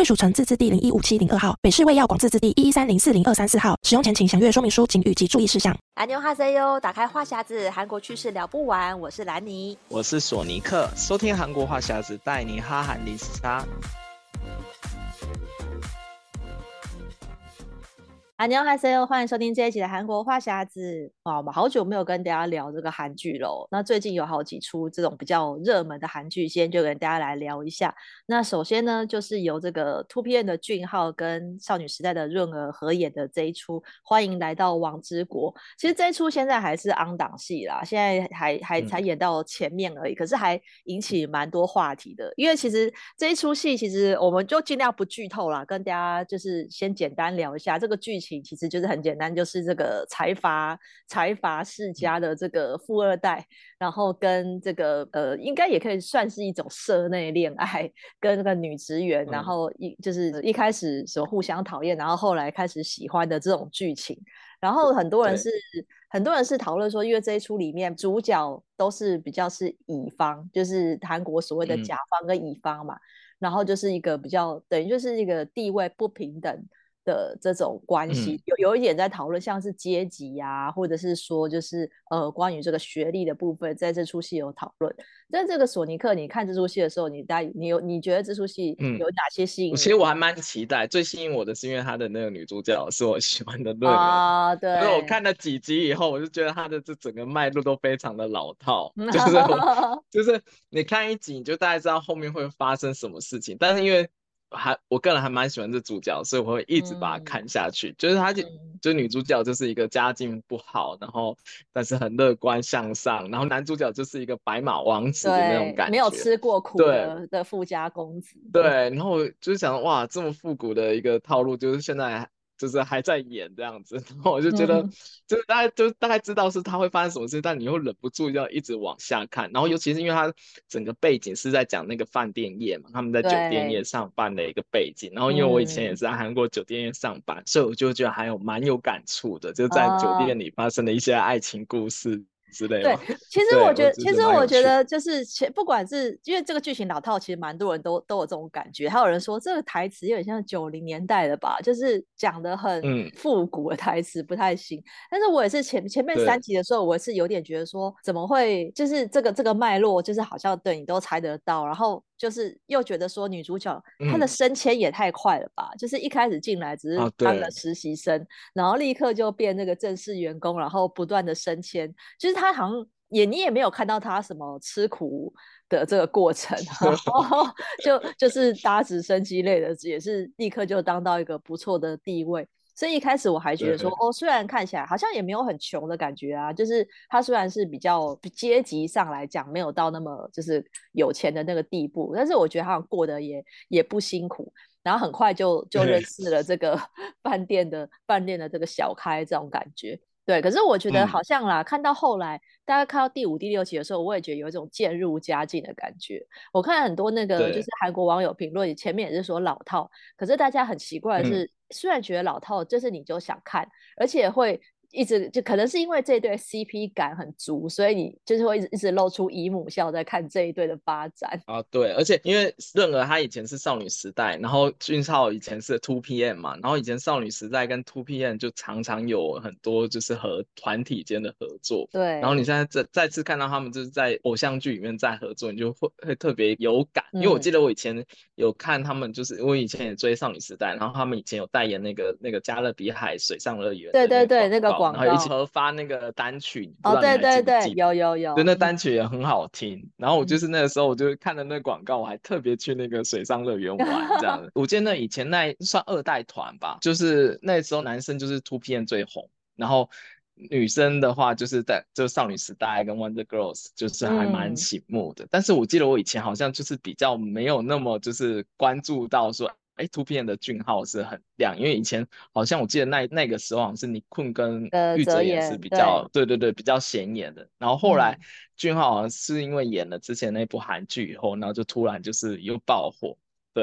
贵属城自治地零一五七零二号，北市卫药广自治地一一三零四零二三四号。使用前请详阅说明书、警语及注意事项。安妞哈塞哟，打开话匣子，韩国趣事聊不完。我是兰尼，我是索尼克，收听韩国话匣子，带你哈韩零时差。安妞哈塞哟，欢迎收听这一期的韩国话匣子。哇，我们好久没有跟大家聊这个韩剧喽。那最近有好几出这种比较热门的韩剧，今天就跟大家来聊一下。那首先呢，就是由这个 2PM 的俊浩跟少女时代的润儿合演的这一出《欢迎来到王之国》。其实这一出现在还是 on 档戏啦，现在还还才演到前面而已，嗯、可是还引起蛮多话题的。因为其实这一出戏，其实我们就尽量不剧透啦，跟大家就是先简单聊一下这个剧情。其实就是很简单，就是这个财阀财阀世家的这个富二代，然后跟这个呃，应该也可以算是一种社内恋爱，跟那个女职员，然后一就是一开始什么互相讨厌，然后后来开始喜欢的这种剧情。然后很多人是很多人是讨论说，因为这一出里面主角都是比较是乙方，就是韩国所谓的甲方跟乙方嘛，嗯、然后就是一个比较等于就是一个地位不平等。的这种关系、嗯、有有一点在讨论，像是阶级呀、啊，或者是说就是呃关于这个学历的部分，在这出戏有讨论。在这个索尼克，你看这出戏的时候，你大你有你觉得这出戏有哪些吸引？其实我还蛮期待，最吸引我的是因为他的那个女主角是我喜欢的润儿啊，对。因为我看了几集以后，我就觉得他的这整个脉络都非常的老套，就是就是你看一集你就大概知道后面会发生什么事情，但是因为。还我个人还蛮喜欢这主角，所以我会一直把它看下去。嗯、就是她就、嗯、就女主角就是一个家境不好，然后但是很乐观向上，然后男主角就是一个白马王子的那种感觉，没有吃过苦的的富家公子。对，然后就是想哇，这么复古的一个套路，就是现在。就是还在演这样子，然后我就觉得，就是大家就大概知道是他会发生什么事，但你又忍不住要一直往下看。然后尤其是因为他整个背景是在讲那个饭店业嘛，他们在酒店业上班的一个背景。然后因为我以前也是在韩国酒店业上班，嗯、所以我就觉得还有蛮有感触的，就在酒店里发生的一些爱情故事。之类的。对，其实我觉得，其实我觉得就是前，不管是因为这个剧情老套，其实蛮多人都都有这种感觉。还有人说这个台词有点像九零年代的吧，就是讲的很复古的台词，不太行。嗯、但是我也是前前面三集的时候，我也是有点觉得说，怎么会就是这个这个脉络，就是好像对你都猜得到，然后。就是又觉得说女主角她的升迁也太快了吧？嗯、就是一开始进来只是当个实习生，啊、然后立刻就变那个正式员工，然后不断的升迁。就是她好像也你也没有看到她什么吃苦的这个过程，然 后就就是搭直升机类的，也是立刻就当到一个不错的地位。所以一开始我还觉得说，哦，虽然看起来好像也没有很穷的感觉啊，就是他虽然是比较阶级上来讲没有到那么就是有钱的那个地步，但是我觉得他过得也也不辛苦，然后很快就就认识了这个 饭店的饭店的这个小开这种感觉。对，可是我觉得好像啦，嗯、看到后来，大家看到第五、第六集的时候，我也觉得有一种渐入佳境的感觉。我看很多那个就是韩国网友评论，前面也是说老套，可是大家很奇怪的是，嗯、虽然觉得老套，这是你就想看，而且会。一直就可能是因为这一对 CP 感很足，所以你就是会一直一直露出姨母笑在看这一对的发展啊。对，而且因为润儿她以前是少女时代，然后俊昊以前是 Two PM 嘛，然后以前少女时代跟 Two PM 就常常有很多就是和团体间的合作。对，然后你现在再再次看到他们就是在偶像剧里面再合作，你就会会特别有感。嗯、因为我记得我以前有看他们，就是我以前也追少女时代，然后他们以前有代言那个那个加勒比海水上乐园。对对对，那个。然后一起合发那个单曲哦，对对对，有有有，对，那单曲也很好听。然后我就是那个时候，我就看了那个广告，我还特别去那个水上乐园玩 这样子。我记得那以前那算二代团吧，就是那时候男生就是 Two PM 最红，然后。女生的话，就是在就少女时代跟 Wonder Girls，就是还蛮醒目的。嗯、但是我记得我以前好像就是比较没有那么就是关注到说，哎，2PM 的俊浩是很亮，因为以前好像我记得那那个时候好像是尼坤跟玉泽演是比较对，对对对比较显眼的。然后后来俊浩好像是因为演了之前那部韩剧以后，然后就突然就是又爆火。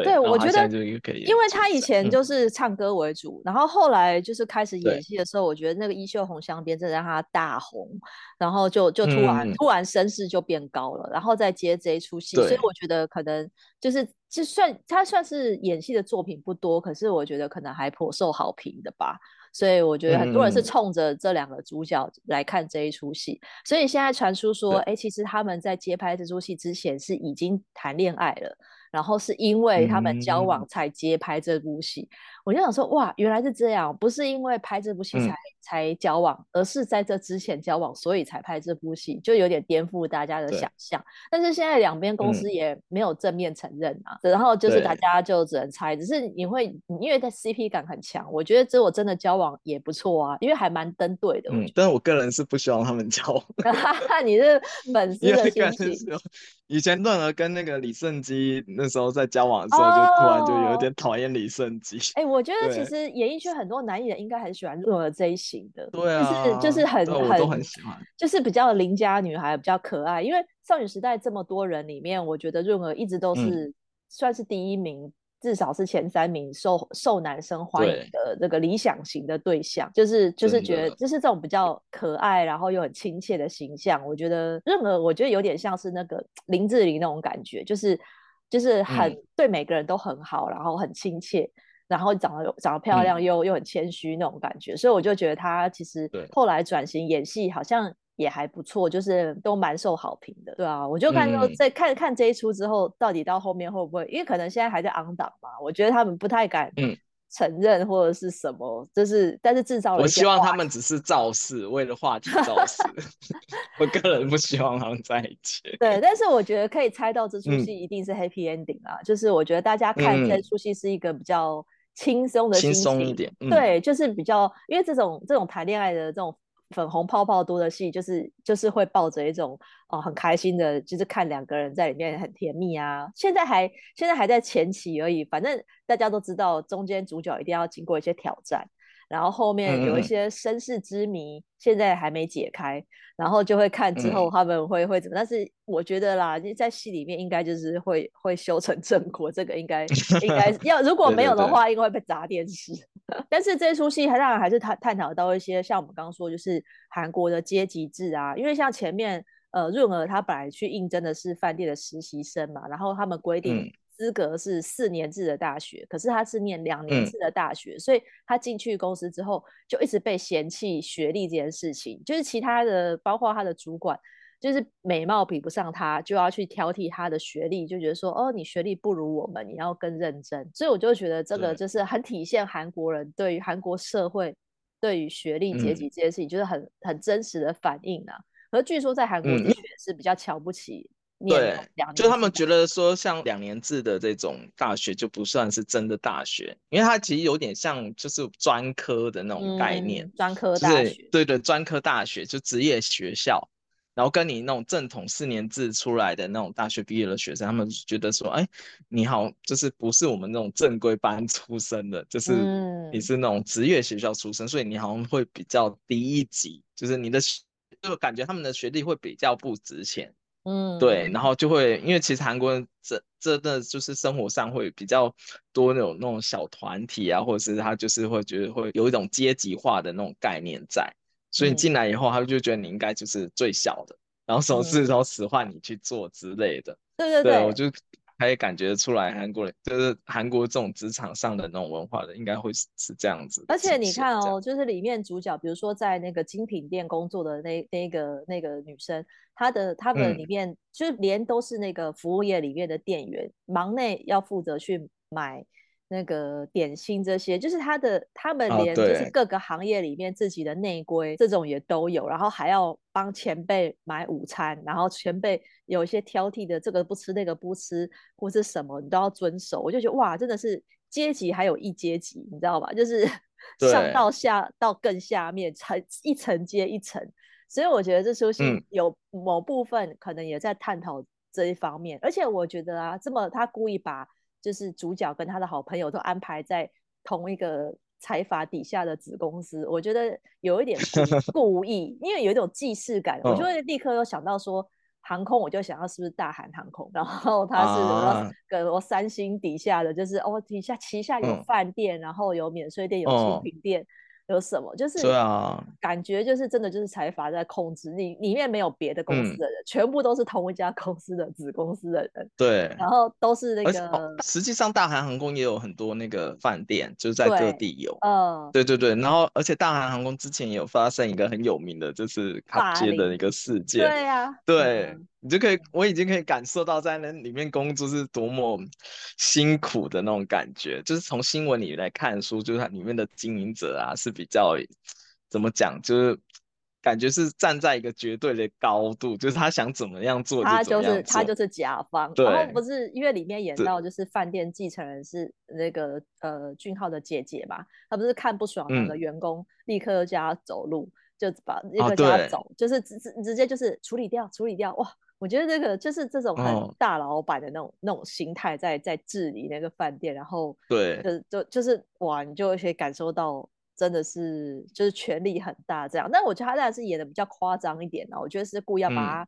对，对我觉得，因为他以前就是唱歌为主，嗯、然后后来就是开始演戏的时候，我觉得那个《衣袖红镶边》真的让他大红，然后就就突然、嗯、突然声势就变高了，然后再接这一出戏，所以我觉得可能就是就算他算是演戏的作品不多，可是我觉得可能还颇受好评的吧，所以我觉得很多人是冲着这两个主角来看这一出戏，嗯、所以现在传出说，哎，其实他们在接拍这出戏之前是已经谈恋爱了。然后是因为他们交往才接拍这部戏，嗯、我就想说哇，原来是这样，不是因为拍这部戏才、嗯、才交往，而是在这之前交往，所以才拍这部戏，就有点颠覆大家的想象。但是现在两边公司也没有正面承认啊，嗯、然后就是大家就只能猜，只是你会因为在 CP 感很强，我觉得这我真的交往也不错啊，因为还蛮登对的。嗯，但是我个人是不希望他们交往。你是粉丝的心情。以前润儿跟那个李胜基那时候在交往的时候，就突然就有点讨厌李胜基。哎、我觉得其实演艺圈很多男艺人应该很喜欢润儿这一型的，对啊，就是就是很很都很喜欢，就是比较邻家女孩，比较可爱。因为少女时代这么多人里面，我觉得润儿一直都是算是第一名。嗯至少是前三名受受男生欢迎的这个理想型的对象，对就是就是觉得就是这种比较可爱，然后又很亲切的形象。我觉得任何，我觉得有点像是那个林志玲那种感觉，就是就是很、嗯、对每个人都很好，然后很亲切，然后长得长得漂亮又、嗯、又很谦虚那种感觉。所以我就觉得他其实后来转型演戏好像。也还不错，就是都蛮受好评的，对啊，我就看说在看看这一出之后，到底到后面会不会，因为可能现在还在 on 档嘛，我觉得他们不太敢承认或者是什么，就是但是制造了。我希望他们只是造势，为了话题造势。我个人不希望他们在一起。对，但是我觉得可以猜到这出戏一定是 happy ending 啊，就是我觉得大家看这出戏是一个比较轻松的心情，轻松一点，对，就是比较因为这种这种谈恋爱的这种。粉红泡泡多的戏，就是就是会抱着一种哦、很开心的，就是看两个人在里面很甜蜜啊。现在还现在还在前期而已，反正大家都知道，中间主角一定要经过一些挑战。然后后面有一些身世之谜，现在还没解开，然后就会看之后他们会会怎么。但是我觉得啦，在戏里面应该就是会会修成正果，这个应该 应该要如果没有的话，应该会被砸电视。但是这出戏还当然还是探探讨到一些像我们刚刚说，就是韩国的阶级制啊，因为像前面呃润儿她本来去应征的是饭店的实习生嘛，然后他们规定。资格是四年制的大学，可是他是念两年制的大学，嗯、所以他进去公司之后就一直被嫌弃学历这件事情。就是其他的，包括他的主管，就是美貌比不上他，就要去挑剔他的学历，就觉得说哦，你学历不如我们，你要更认真。所以我就觉得这个就是很体现韩国人对于韩国社会对于学历阶级这件事情，就是很很真实的反应啊。而据说在韩国的确是比较瞧不起。对，就他们觉得说，像两年制的这种大学就不算是真的大学，因为它其实有点像就是专科的那种概念，嗯、专科大学。对对，专科大学就职业学校，然后跟你那种正统四年制出来的那种大学毕业的学生，他们觉得说，哎，你好，就是不是我们那种正规班 出身的，就是你是那种职业学校出身，嗯、所以你好像会比较低一级，就是你的就感觉他们的学历会比较不值钱。嗯，对，然后就会，因为其实韩国人这这的就是生活上会比较多那种那种小团体啊，或者是他就是会觉得会有一种阶级化的那种概念在，所以你进来以后，他就觉得你应该就是最小的，然后什么事都使唤你去做之类的。对对对，对我就。可以感觉出来，韩国人就是韩国这种职场上的那种文化的，应该会是是这样子。而且你看哦，就是里面主角，比如说在那个精品店工作的那那个那个女生，她的她们里面、嗯、就连都是那个服务业里面的店员，忙内要负责去买。那个点心这些，就是他的，他们连就是各个行业里面自己的内规、哦、这种也都有，然后还要帮前辈买午餐，然后前辈有一些挑剔的，这个不吃那个不吃或是什么，你都要遵守。我就觉得哇，真的是阶级还有一阶级，你知道吧？就是 上到下到更下面，层一层接一层。所以我觉得这出戏有某部分可能也在探讨这一方面。嗯、而且我觉得啊，这么他故意把就是主角跟他的好朋友都安排在同一个财阀底下的子公司，我觉得有一点 故意，因为有一种既视感，我就会立刻又想到说。航空我就想要是不是大韩航空，然后它是？我三星底下的就是哦，底下旗下有饭店，嗯、然后有免税店，有精品店。嗯有什么？就是对啊，感觉就是真的就是财阀在控制你，里面没有别的公司的人，嗯，全部都是同一家公司的子公司的人。对，然后都是那个。实际上，大韩航空也有很多那个饭店，就是在各地有。嗯，对对对。然后，而且大韩航空之前也有发生一个很有名的，就是卡街的一个事件。对呀，啊，对。嗯你就可以，我已经可以感受到在那里面工作是多么辛苦的那种感觉。就是从新闻里来看书，就是它里面的经营者啊是比较怎么讲，就是感觉是站在一个绝对的高度，就是他想怎么样做，就怎么样做，他就是他就是甲方。然后不是因为里面演到就是饭店继承人是那个呃俊浩的姐姐嘛，他不是看不爽那个员工，立刻叫他走路，嗯、就把立刻叫他走，哦、就是直直直接就是处理掉，处理掉哇。我觉得这个就是这种很大老板的那种、哦、那种心态，在在治理那个饭店，然后对，就就就是哇，你就可以感受到真的是就是权力很大这样。但我觉得他当然是演的比较夸张一点的，我觉得是故意要把他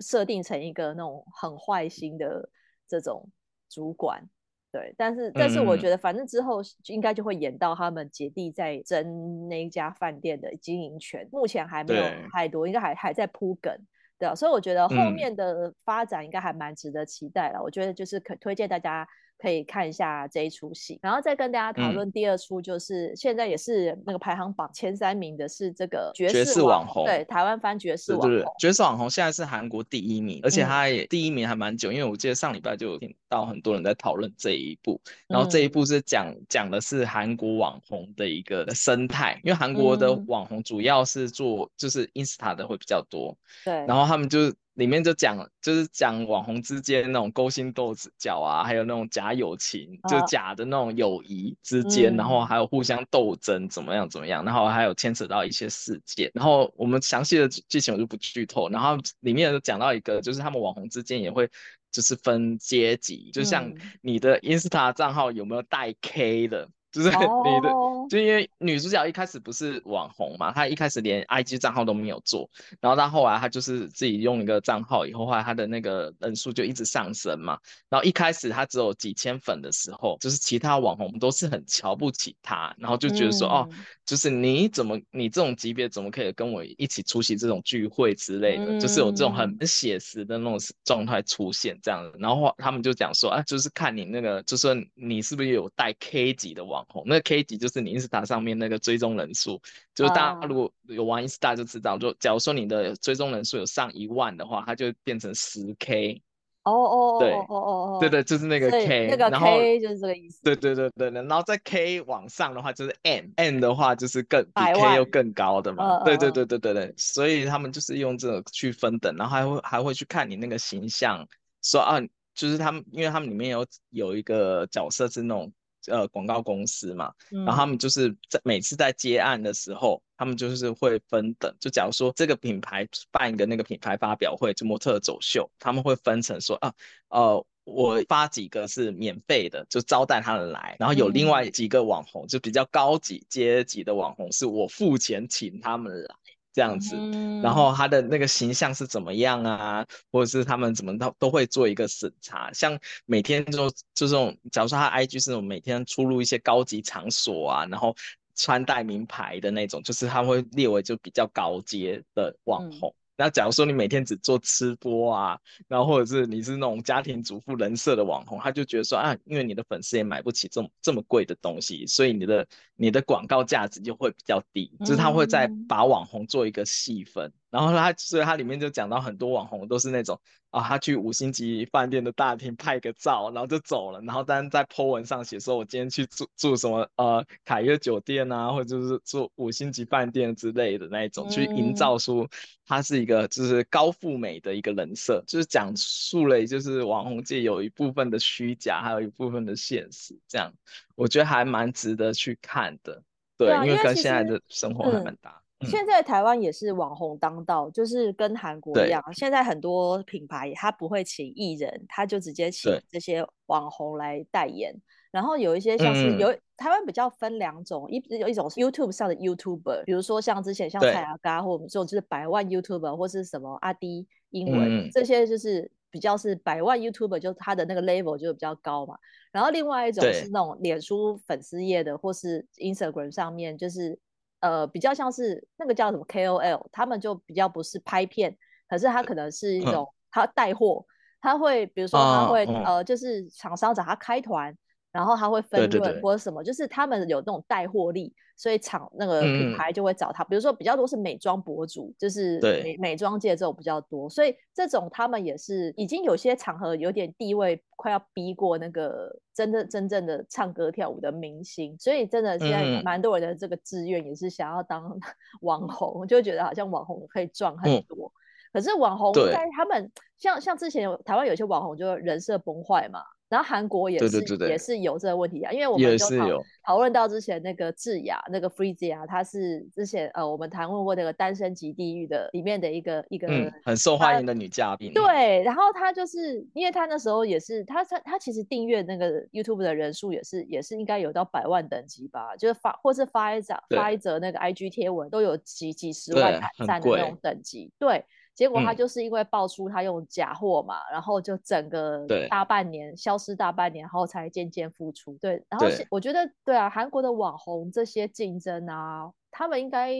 设定成一个那种很坏心的这种主管，嗯、对。但是但是我觉得反正之后应该就会演到他们姐弟在争那一家饭店的经营权，目前还没有太多，应该还还在铺梗。对啊，所以我觉得后面的发展应该还蛮值得期待了。嗯、我觉得就是可推荐大家可以看一下这一出戏，然后再跟大家讨论第二出，就是现在也是那个排行榜前三名的是这个绝世，绝世网红，对，台湾翻爵士网红，对对对，绝世网红现在是韩国第一名，而且他也第一名还蛮久，因为我记得上礼拜就有听到很多人在讨论这一部，然后这一部是讲讲的是韩国网红的一个生态，因为韩国的网红主要是做就是 Insta 的会比较多，对，然后他们就。里面就讲，就是讲网红之间那种勾心斗角啊，还有那种假友情，啊、就假的那种友谊之间，嗯，然后还有互相斗争怎么样怎么样，然后还有牵扯到一些事件，然后我们详细的剧情我就不剧透，然后里面就讲到一个，就是他们网红之间也会就是分阶级，就像你的 Insta 账号有没有带 K 的。就是你的，oh. 就因为女主角一开始不是网红嘛，她一开始连 IG 账号都没有做，然后到后来她就是自己用一个账号，以后后来她的那个人数就一直上升嘛。然后一开始她只有几千粉的时候，就是其他网红都是很瞧不起她，然后就觉得说、嗯、哦，就是你怎么你这种级别怎么可以跟我一起出席这种聚会之类的，嗯、就是有这种很写实的那种状态出现这样。然后他们就讲说啊，就是看你那个，就说你是不是有带 K 级的网。那个 K 级就是你 Insta 上面那个追踪人数，就是大家如果有玩 Insta 就知道，就假如说你的追踪人数有上一万的话，它就变成十 K。哦哦对哦哦哦，对对，就是那个 K，那个 K 就是这个意思。对对对对，然后在 K 往上的话就是 N，N 的话就是更比 K 又更高的嘛。对对对对对对，所以他们就是用这个去分等，然后还会还会去看你那个形象，说啊，就是他们，因为他们里面有有一个角色是那种。呃，广告公司嘛，然后他们就是在每次在接案的时候，他们就是会分等。就假如说这个品牌办一个那个品牌发表会，就模特走秀，他们会分成说啊，呃，我发几个是免费的，就招待他们来，然后有另外几个网红，就比较高级阶级的网红，是我付钱请他们来。这样子，然后他的那个形象是怎么样啊？或者是他们怎么都都会做一个审查，像每天就就这种，假如说他 IG 是那种每天出入一些高级场所啊，然后穿戴名牌的那种，就是他会列为就比较高阶的网红。嗯那假如说你每天只做吃播啊，然后或者是你是那种家庭主妇人设的网红，他就觉得说啊，因为你的粉丝也买不起这么这么贵的东西，所以你的你的广告价值就会比较低，就是他会再把网红做一个细分。嗯然后他，所以他里面就讲到很多网红都是那种啊，他去五星级饭店的大厅拍个照，然后就走了，然后但在 po 文上写说，我今天去住住什么呃凯悦酒店啊，或者就是住五星级饭店之类的那一种，去营造出他是一个就是高富美的一个人设，就是讲述了就是网红界有一部分的虚假，还有一部分的现实，这样我觉得还蛮值得去看的。对，因为跟现在的生活还蛮大。现在台湾也是网红当道，就是跟韩国一样。现在很多品牌他不会请艺人，他就直接请这些网红来代言。然后有一些像是有、嗯、台湾比较分两种，一有一种是 YouTube 上的 YouTuber，比如说像之前像蔡阿嘎或者这种就是百万 YouTuber 或是什么阿迪英文、嗯、这些就是比较是百万 YouTuber，就他的那个 level 就比较高嘛。然后另外一种是那种脸书粉丝页的或是 Instagram 上面就是。呃，比较像是那个叫什么 KOL，他们就比较不是拍片，可是他可能是一种他带货，他会比如说他会、嗯、呃，就是厂商找他开团。然后他会分润或者什么，就是他们有那种带货力，所以厂那个品牌就会找他。嗯、比如说比较多是美妆博主，就是美美妆界这种比较多，所以这种他们也是已经有些场合有点地位，快要逼过那个真的真正的唱歌跳舞的明星。所以真的现在蛮多人的这个志愿也是想要当 网红，就觉得好像网红可以赚很多。嗯、可是网红在他们像像之前台湾有些网红就人设崩坏嘛。然后韩国也是对对对对也是有这个问题啊，因为我们就讨讨论到之前那个智雅那个 Freezy 啊他是之前呃我们谈论过那个《单身即地狱》的里面的一个一个、嗯、很受欢迎的女嘉宾。对，然后她就是因为她那时候也是她她她其实订阅那个 YouTube 的人数也是也是应该有到百万等级吧，就是发或是发一则发一则那个 IG 贴文都有几几十万赞的那种等级，对。结果他就是因为爆出他用假货嘛，嗯、然后就整个大半年消失大半年，然后才渐渐复出。对，然后我觉得对啊，韩国的网红这些竞争啊，他们应该。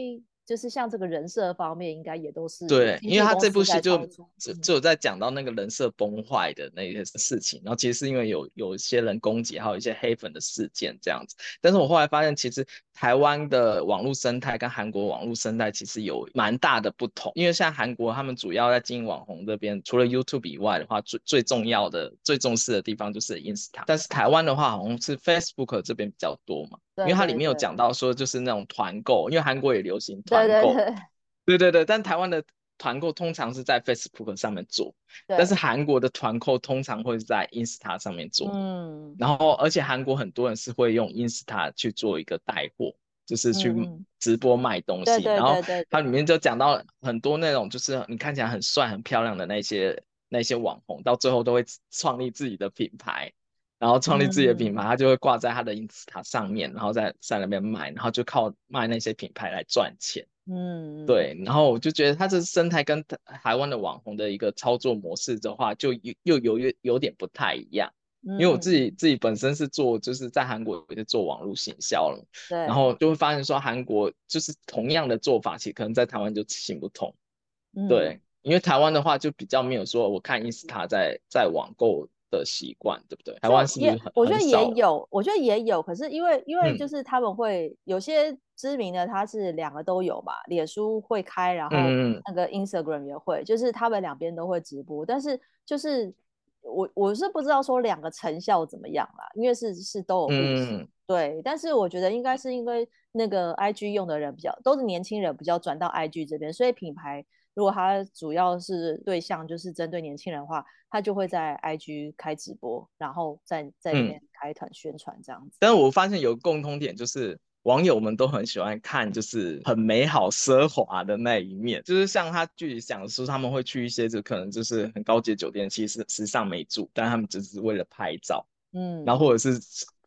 就是像这个人设方面，应该也都是对，因为他这部戏就就就有在讲到那个人设崩坏的那些事情，然后其实是因为有有一些人攻击，还有一些黑粉的事件这样子。但是我后来发现，其实台湾的网络生态跟韩国网络生态其实有蛮大的不同。因为像韩国他们主要在经营网红这边，除了 YouTube 以外的话，最最重要的、最重视的地方就是 Instagram。但是台湾的话，好像是 Facebook 这边比较多嘛。因为它里面有讲到说，就是那种团购，因为韩国也流行团购，对 对对，对对对，但台湾的团购通常是在 Facebook 上面做，但是韩国的团购通常会在 Insta 上面做，嗯，然后而且韩国很多人是会用 Insta 去做一个带货，就是去直播卖东西，嗯、然后它里面就讲到很多那种就是你看起来很帅很漂亮的那些那些网红，到最后都会创立自己的品牌。然后创立自己的品牌，他、嗯、就会挂在他的 Insta 上面，然后在在那边卖，然后就靠卖那些品牌来赚钱。嗯，对。然后我就觉得他这生态跟台湾的网红的一个操作模式的话，就又又有有有点不太一样。嗯、因为我自己自己本身是做，就是在韩国也是做网络行销了。对。然后就会发现说，韩国就是同样的做法，其实可能在台湾就行不通。嗯、对。因为台湾的话就比较没有说，我看 Insta 在在网购。的习惯对不对？台湾是？我觉得也有，我觉得也有。可是因为因为就是他们会、嗯、有些知名的，他是两个都有嘛，脸书会开，然后那个 Instagram 也会，嗯、就是他们两边都会直播。但是就是我我是不知道说两个成效怎么样啦，因为是是都有不同、嗯、对。但是我觉得应该是因为那个 IG 用的人比较都是年轻人，比较转到 IG 这边，所以品牌。如果他主要是对象就是针对年轻人的话，他就会在 IG 开直播，然后在在里面开团宣传这样子。嗯、但是我发现有个共通点，就是网友们都很喜欢看，就是很美好奢华的那一面。就是像他具体讲的说，他们会去一些就可能就是很高级的酒店，其实实际上没住，但他们只是为了拍照。嗯，然后或者是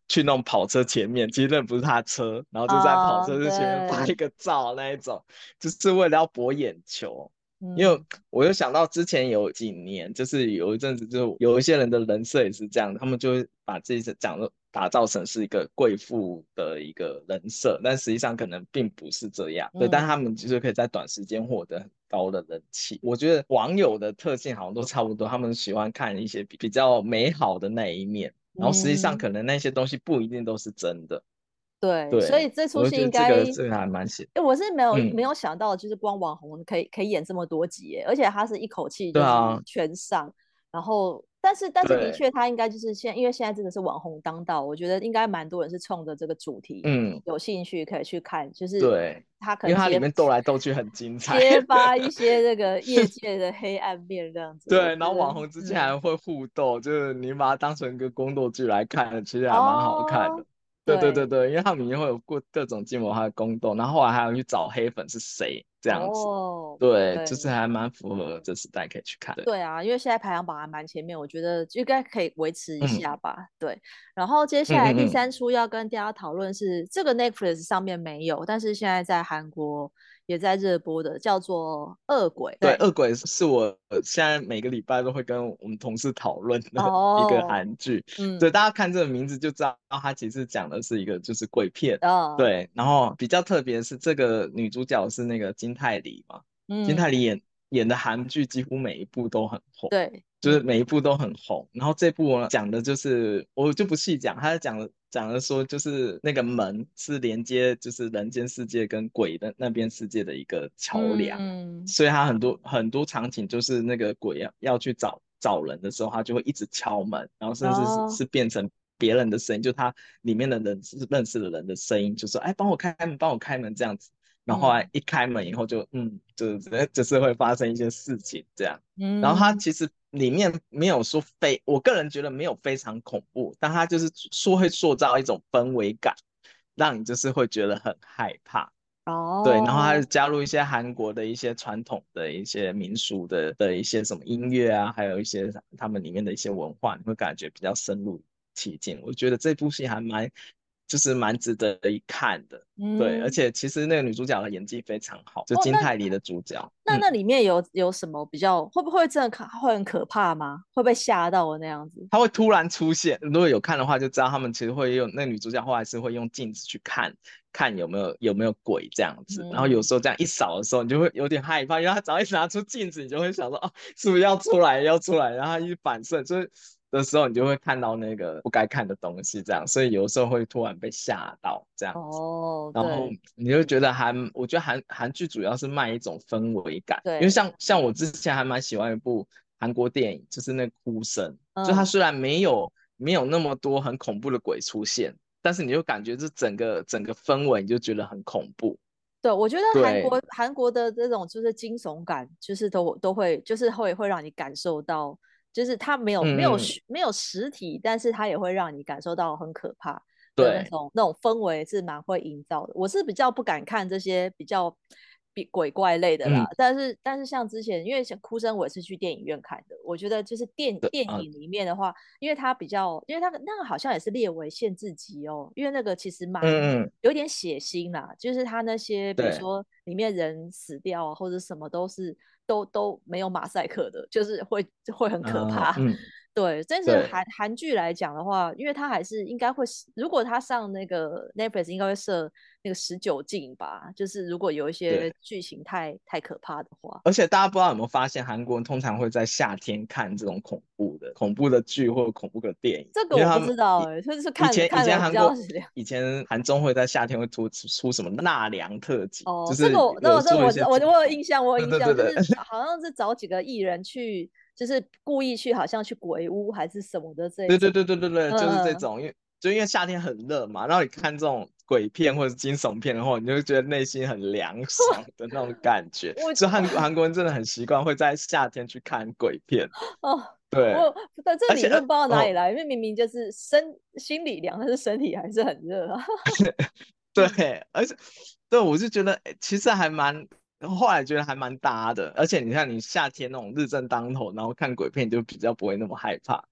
去那种跑车前面，其实那不是他车，然后就在跑车之前面拍一个照那一种，哦、就是为了要博眼球。因为我又想到之前有几年，就是有一阵子，就有一些人的人设也是这样，他们就会把自己讲的打造成是一个贵妇的一个人设，但实际上可能并不是这样。对，但他们就是可以在短时间获得很高的人气。我觉得网友的特性好像都差不多，他们喜欢看一些比比较美好的那一面，然后实际上可能那些东西不一定都是真的。对，对，所以这出戏应该这个这个还蛮写。哎，我是没有、嗯、没有想到，就是光网红可以可以演这么多集，而且他是一口气就是全上。啊、然后，但是但是的确，他应该就是现，因为现在真的是网红当道，我觉得应该蛮多人是冲着这个主题，嗯，有兴趣可以去看。就是对，他可能因为他里面斗来斗去很精彩，揭发一 些这个业界的黑暗面这样子。对，然后网红之间还会互斗，嗯、就是你把它当成一个宫斗剧来看，其实还蛮好看的。哦对对对对，因为他们里面会有过各种金魔化的宫斗，然后后来还要去找黑粉是谁这样子。哦，对，对就是还蛮符合这时代可以去看。对啊，因为现在排行榜还蛮前面，我觉得应该可以维持一下吧。嗯、对，然后接下来第三出要跟大家讨论是、嗯嗯、这个 Netflix 上面没有，但是现在在韩国。也在热播的，叫做《恶鬼》。对，《恶鬼》是我现在每个礼拜都会跟我们同事讨论的一个韩剧。Oh, 嗯，对，大家看这个名字就知道，它其实讲的是一个就是鬼片。Oh. 对，然后比较特别是这个女主角是那个金泰梨嘛，嗯、金泰梨演演的韩剧几乎每一部都很红。对。就是每一部都很红，然后这部呢讲的就是我就不细讲，他讲讲的说就是那个门是连接就是人间世界跟鬼的那边世界的一个桥梁，嗯，所以他很多很多场景就是那个鬼要要去找找人的时候，他就会一直敲门，然后甚至是、哦、是变成别人的声音，就他里面的人是认识的人的声音，就说哎帮我开门，帮我开门。这样子。然后一开门以后就嗯，就是 就是会发生一些事情这样。嗯，然后它其实里面没有说非，我个人觉得没有非常恐怖，但它就是说会塑造一种氛围感，让你就是会觉得很害怕。哦，对，然后还加入一些韩国的一些传统的一些民俗的的一些什么音乐啊，还有一些他们里面的一些文化，你会感觉比较深入其境。我觉得这部戏还蛮。就是蛮值得一看的，嗯、对，而且其实那个女主角的演技非常好，就金泰梨的主角。哦、那、嗯、那那里面有有什么比较会不会真的可会很可怕吗？会被吓到的那样子？她会突然出现，如果有看的话就知道他们其实会用那个女主角后来是会用镜子去看看有没有有没有鬼这样子，嗯、然后有时候这样一扫的时候你就会有点害怕，因为她只要一拿出镜子，你就会想说哦，是不是要出来要出来，然后她一反射就是。的时候，你就会看到那个不该看的东西，这样，所以有时候会突然被吓到这样子。哦，然后你就觉得韩，我觉得韩韩剧主要是卖一种氛围感。对，因为像像我之前还蛮喜欢一部韩国电影，就是那哭声，嗯、就它虽然没有没有那么多很恐怖的鬼出现，但是你就感觉这整个整个氛围你就觉得很恐怖。对，我觉得韩国对韩国的这种就是惊悚感，就是都都会就是会会让你感受到。就是它没有没有没有实体，嗯、但是它也会让你感受到很可怕的那种那种氛围是蛮会营造的。我是比较不敢看这些比较比鬼怪类的啦，嗯、但是但是像之前因为像哭声我也是去电影院看的，我觉得就是电电影里面的话，嗯、因为它比较因为它那个好像也是列为限制级哦，因为那个其实蛮、嗯、有点血腥啦，就是它那些比如说里面人死掉啊或者什么都是。都都没有马赛克的，就是会会很可怕。Uh, 嗯、对，但是韩韩剧来讲的话，因为它还是应该会，如果它上那个 Netflix，应该会设那个十九禁吧。就是如果有一些剧情太太可怕的话，而且大家不知道有没有发现，韩国人通常会在夏天看这种恐怖的恐怖的剧或者恐怖的电影。这个我不知道哎、欸，就是看以前以前韩国以前韩中会在夏天会出出什么纳凉特辑。哦，就是这个我那我这我我我有印象，我有印象，对对对对就是。好像是找几个艺人去，就是故意去，好像去鬼屋还是什么的这。对对对对对对，就是这种，因为就因为夏天很热嘛，然后你看这种鬼片或者惊悚片的话，你就会觉得内心很凉爽的那种感觉。就韩韩国人真的很习惯会在夏天去看鬼片。哦，对。我但这理论不知道哪里来，因为明明就是身心里凉，但是身体还是很热啊。对，而且对，我就觉得其实还蛮。然后后来觉得还蛮搭的，而且你看你夏天那种日正当头，然后看鬼片就比较不会那么害怕。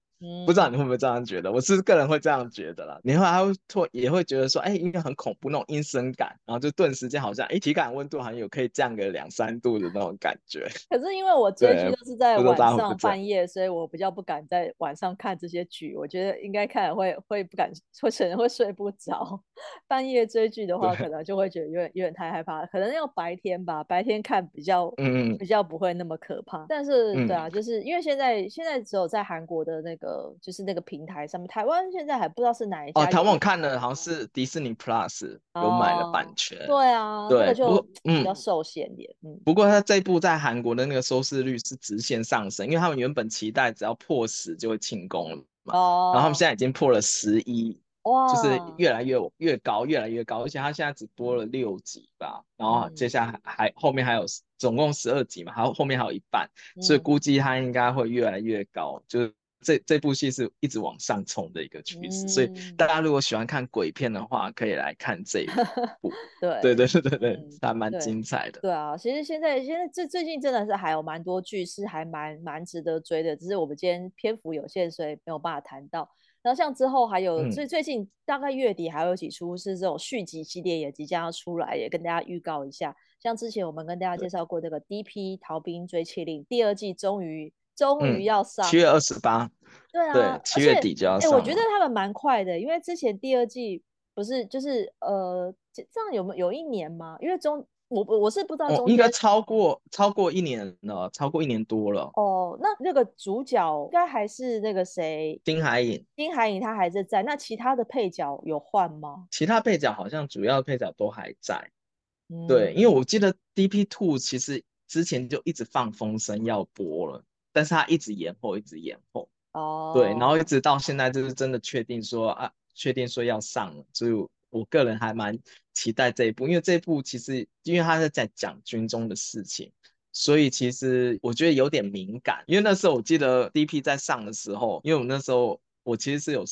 不知道你会不会这样觉得？我是个人会这样觉得啦。你会还会突也会觉得说，哎，应该很恐怖那种阴森感，然后就顿时间好像，哎，体感温度好像有可以降个两三度的那种感觉。可是因为我追剧都是在晚上半夜，所以我比较不敢在晚上看这些剧。我觉得应该看会会不敢，会可能会睡不着。半夜追剧的话，可能就会觉得有点有点太害怕。可能要白天吧，白天看比较嗯比较不会那么可怕。但是对啊，就是因为现在现在只有在韩国的那个。呃，就是那个平台上面，台湾现在还不知道是哪一家。哦，台湾我看了，好像是迪士尼 Plus 有买了版权。哦、对啊，对，就比较受限点。嗯，不过它这部在韩国的那个收视率是直线上升，因为他们原本期待只要破十就会庆功了嘛。哦。然后他们现在已经破了十一，哇，就是越来越越高，越来越高，而且他现在只播了六集吧，然后接下来还、嗯、后面还有总共十二集嘛，还有后面还有一半，嗯、所以估计他应该会越来越高，就是。这这部戏是一直往上冲的一个趋势，嗯、所以大家如果喜欢看鬼片的话，可以来看这一 部。对对对对对对，嗯、还蛮精彩的对。对啊，其实现在现在最最近真的是还有蛮多剧是还蛮蛮值得追的，只是我们今天篇幅有限，所以没有办法谈到。然后像之后还有最最近大概月底还有几出是这种续集系列也即将要出来，也跟大家预告一下。像之前我们跟大家介绍过这个《D.P. 逃兵追缉令》第二季终于终于要上，七月二十八。对啊，七月底就要上。哎，我觉得他们蛮快的，因为之前第二季不是就是呃这样有没有有一年吗？因为中。我我是不知道应该超过超过一年了，超过一年多了。哦，那那个主角应该还是那个谁？丁海寅。丁海寅他还是在，那其他的配角有换吗？其他配角好像主要配角都还在。嗯、对，因为我记得 DP Two 其实之前就一直放风声要播了，但是他一直延后，一直延后。哦。对，然后一直到现在就是真的确定说啊，确定说要上了，所以。我个人还蛮期待这一部，因为这一部其实因为他是在讲军中的事情，所以其实我觉得有点敏感。因为那时候我记得 DP 在上的时候，因为我那时候我其实是有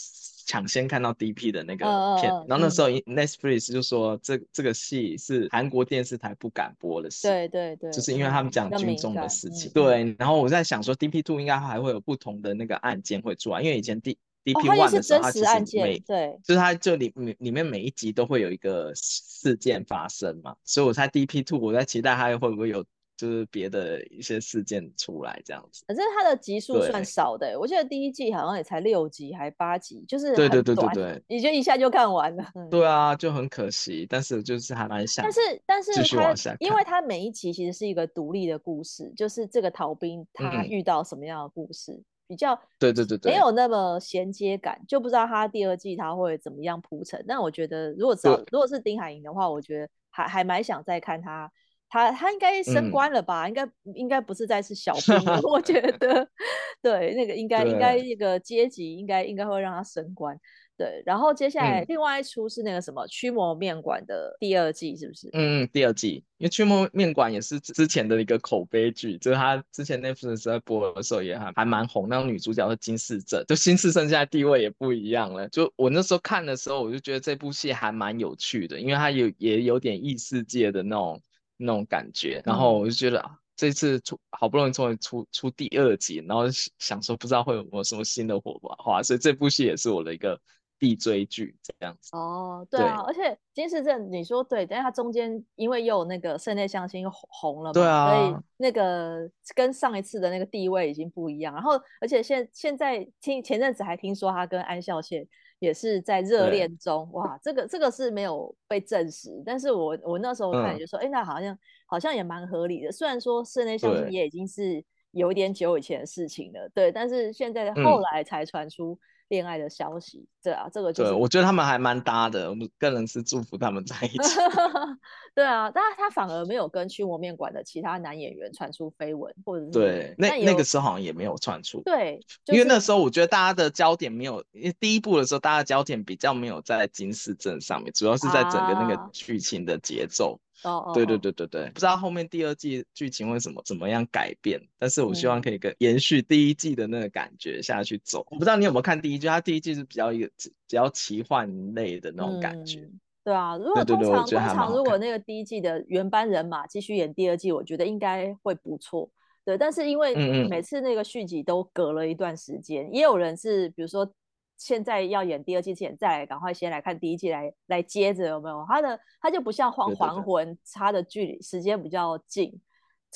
抢先看到 DP 的那个片，哦、然后那时候 Netflix 就说这这个戏是韩国电视台不敢播的戏，对对对，就是因为他们讲军中的事情。对，然后我在想说 DP Two 应该还会有不同的那个案件会出来，因为以前 D D P One 的时候，它其实每对，就是它就里里里面每一集都会有一个事件发生嘛，所以我猜 D P Two 我在期待它会不会有就是别的一些事件出来这样子。可是它的集数算少的，我记得第一季好像也才六集还八集，就是对对对对对，你就一下就看完了。对啊，就很可惜，但是就是还蛮想，但是但是它因为它每一集其实是一个独立的故事，就是这个逃兵他遇到什么样的故事。嗯比较对对对对，没有那么衔接感，就不知道他第二季他会怎么样铺陈。但我觉得，如果找如果是丁海寅的话，我觉得还还蛮想再看他，他他应该升官了吧？嗯、应该应该不是再是小兵了，我 觉得，对，那个应该应该那个阶级应该应该会让他升官。对，然后接下来另外一出是那个什么《驱魔面馆》的第二季，是不是？嗯，第二季，因为《驱魔面馆》也是之前的一个口碑剧，就是他之前 Netflix 在播的时候也还还蛮红。那个女主角是金世正，就金世正现在地位也不一样了。就我那时候看的时候，我就觉得这部戏还蛮有趣的，因为它有也有点异世界的那种那种感觉。然后我就觉得啊，这次出好不容易终于出出第二集，然后想说不知道会有没有什么新的火花，所以这部戏也是我的一个。必追剧这样子哦，对啊，对，而且金世正你说对，但是他中间因为又有那个室内相亲红红了嘛，对啊，所以那个跟上一次的那个地位已经不一样。然后，而且现现在听前阵子还听说他跟安孝燮也是在热恋中，哇，这个这个是没有被证实，但是我我那时候看就说，哎、嗯，那好像好像也蛮合理的。虽然说室内相亲也已经是有一点久以前的事情了，对，但是现在后来才传出。恋爱的消息，对啊，这个就是，对，我觉得他们还蛮搭的，我们个人是祝福他们在一起。对啊，但他反而没有跟驱魔面馆的其他男演员传出绯闻，或者是对，那那个时候好像也没有传出。对，就是、因为那时候我觉得大家的焦点没有，因为第一部的时候大家的焦点比较没有在金世正上面，主要是在整个那个剧情的节奏。啊哦，对对对对对，不知道后面第二季剧情会怎么怎么样改变，但是我希望可以跟延续第一季的那个感觉下去走。我不知道你有没有看第一季，他第一季是比较一个比较奇幻类的那种感觉。嗯、对啊，如果通常通常如果那个第一季的原班人马继续演第二季，我觉得应该会不错。对，但是因为每次那个续集都隔了一段时间，嗯嗯也有人是比如说。现在要演第二季之前，再来赶快先来看第一季来，来来接着有没有？他的他就不像《还还魂》，差的距离时间比较近，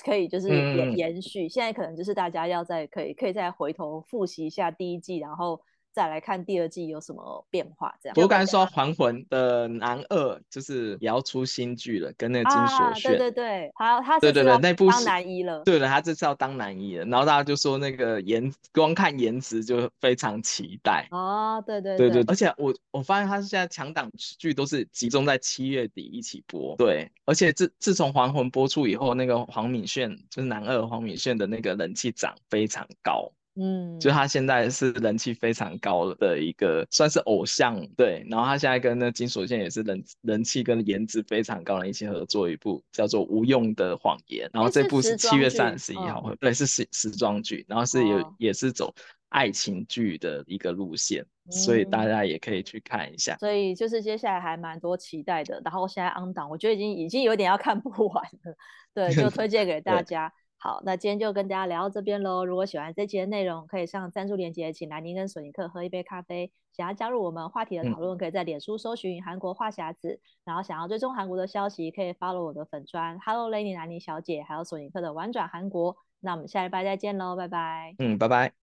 可以就是延、嗯、延续。现在可能就是大家要再可以可以再回头复习一下第一季，然后。再来看第二季有什么变化？这样。我刚才说《还魂》的男二就是也要出新剧了，跟那个金所炫。对对对，他他对对对，那部当男一了。对了，他这次要当男一了，然后大家就说那个颜，光看颜值就非常期待。哦，对对对对，而且我我发现他现在强档剧都是集中在七月底一起播。对，而且自自从《还魂》播出以后，那个黄敏炫就是男二黄敏炫的那个人气涨非常高。嗯，就他现在是人气非常高的一个，算是偶像，对。然后他现在跟那金所炫也是人人气跟颜值非常高的一起合作一部叫做《无用的谎言》，然后这部是七月三十一号会，对，是时时装剧，然后是有、哦、也是走爱情剧的一个路线，嗯、所以大家也可以去看一下。所以就是接下来还蛮多期待的，然后现在 on 档，我觉得已经已经有点要看不完了，对，就推荐给大家。好，那今天就跟大家聊到这边喽。如果喜欢这期的内容，可以上赞助链接，请南宁跟索尼克喝一杯咖啡。想要加入我们话题的讨论，嗯、可以在脸书搜寻韩国话匣子。然后想要追踪韩国的消息，可以 follow 我的粉砖 Hello Lady 南宁小姐，还有索尼克的玩转韩国。那我们下礼拜再见喽，拜拜。嗯，拜拜。